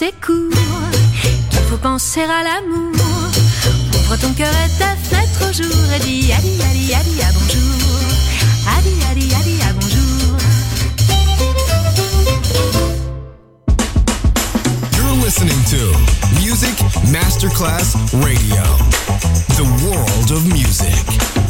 c'est court, qu'il faut penser à l'amour. Ouvre ton cœur et ta fenêtre au jour et dis ali ali ali à ah, bonjour. Ali ali ali à ah, bonjour. You're listening to Music Masterclass Radio. The world of music.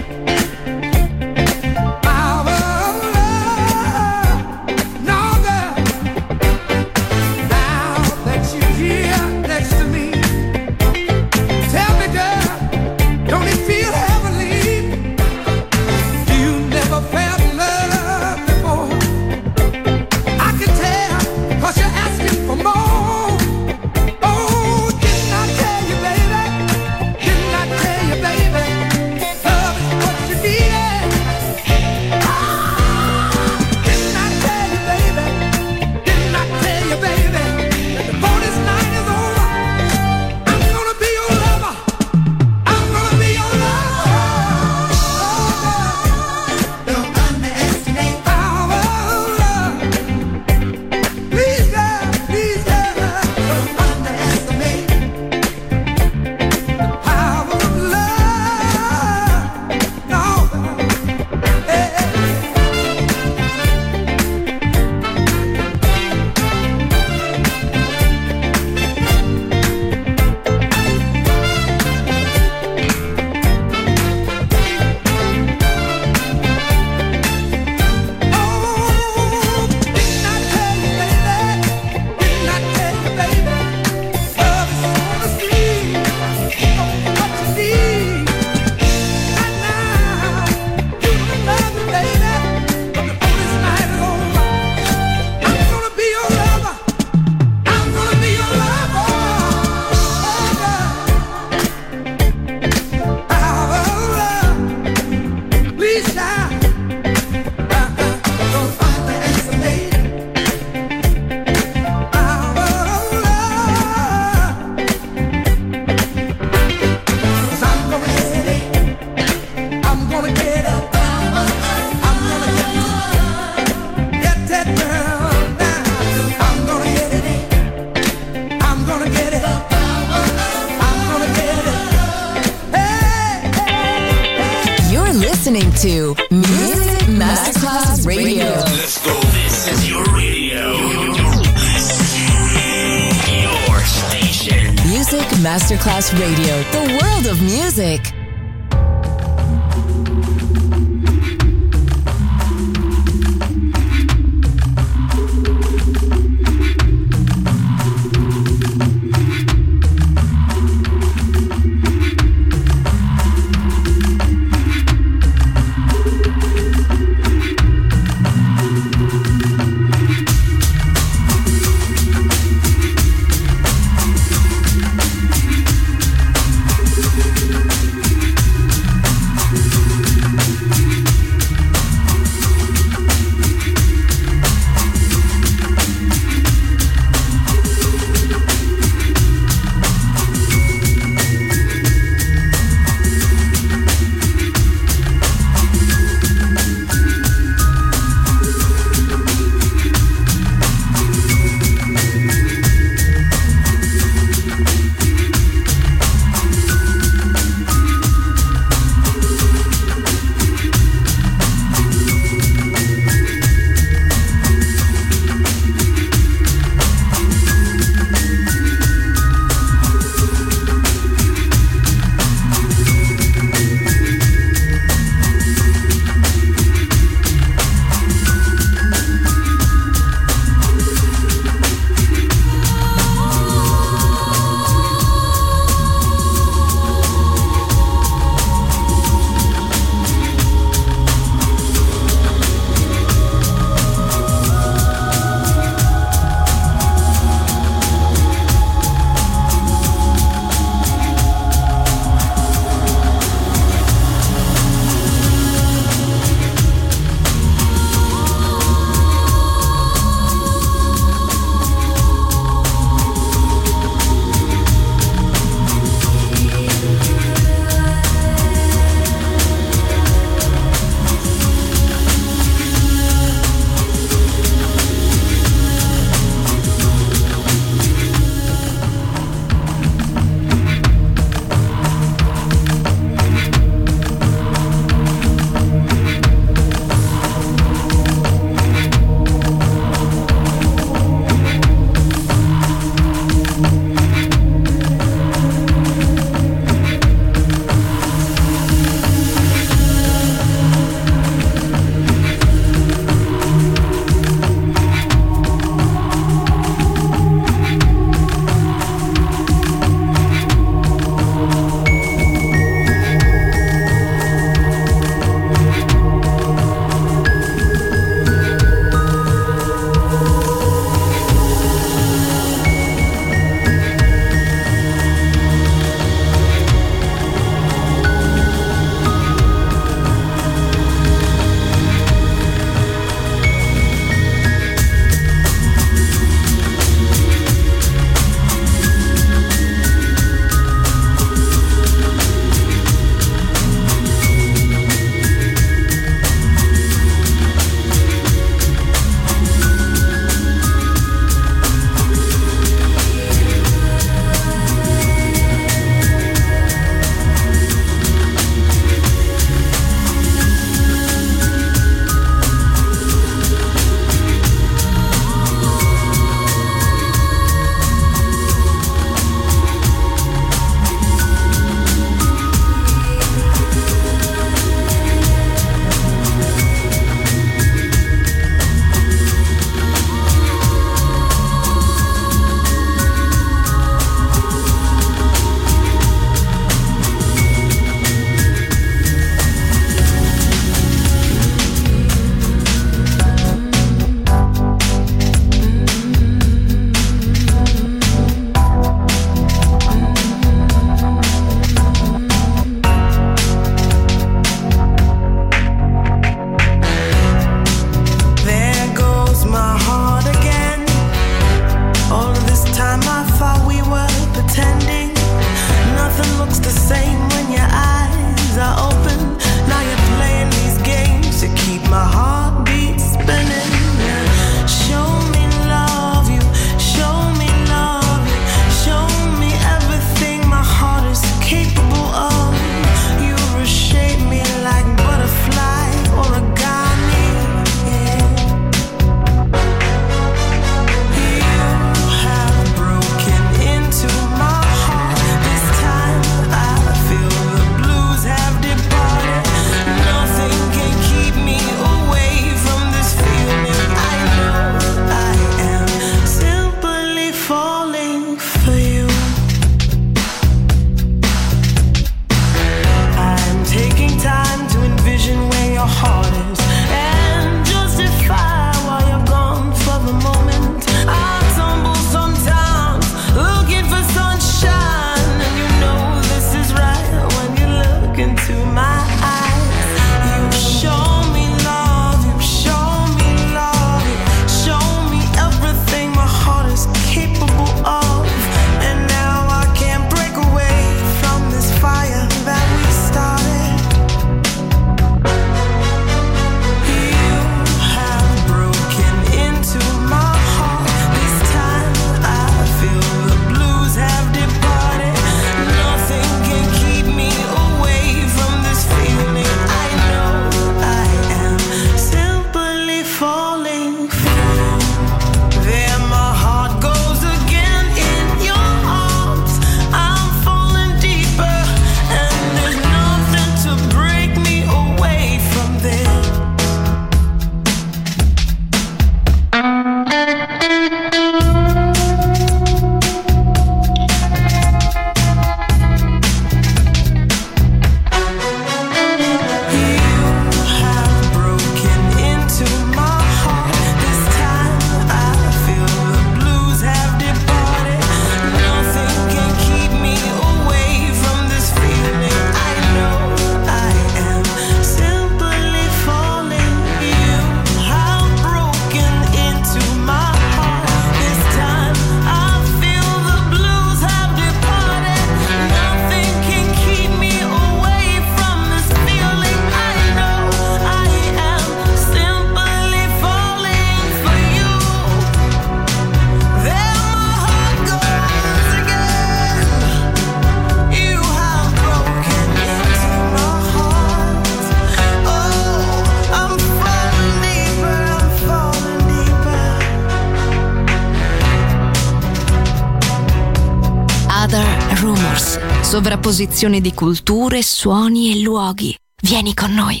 contrapposizione di culture, suoni e luoghi. Vieni con noi.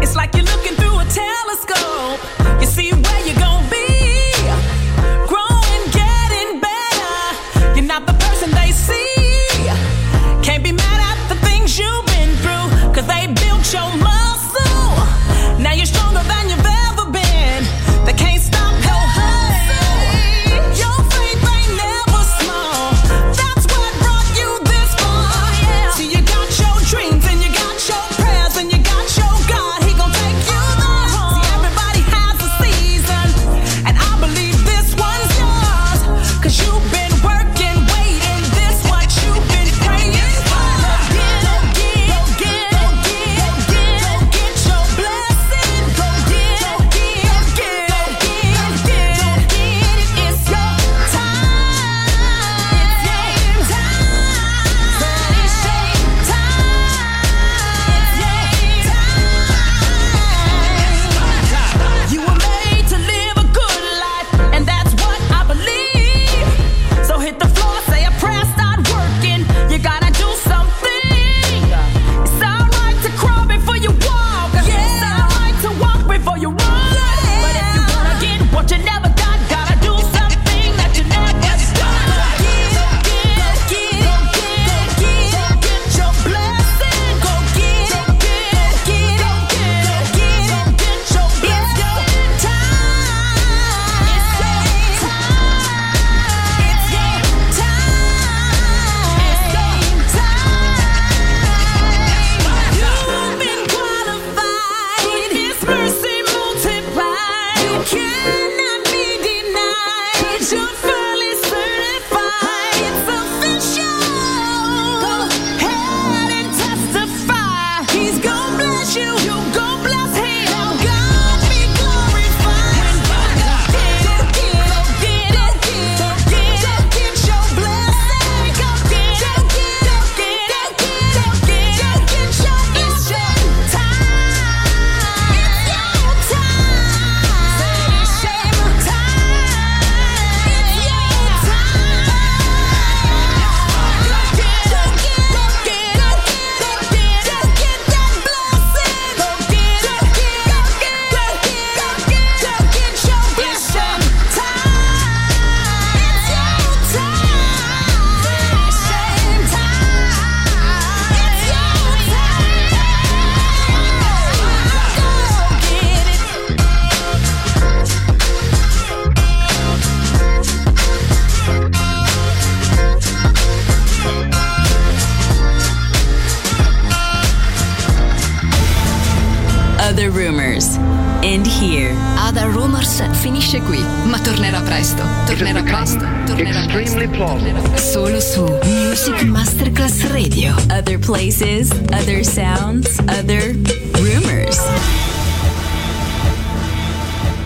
It's like you're looking through a telescope. You see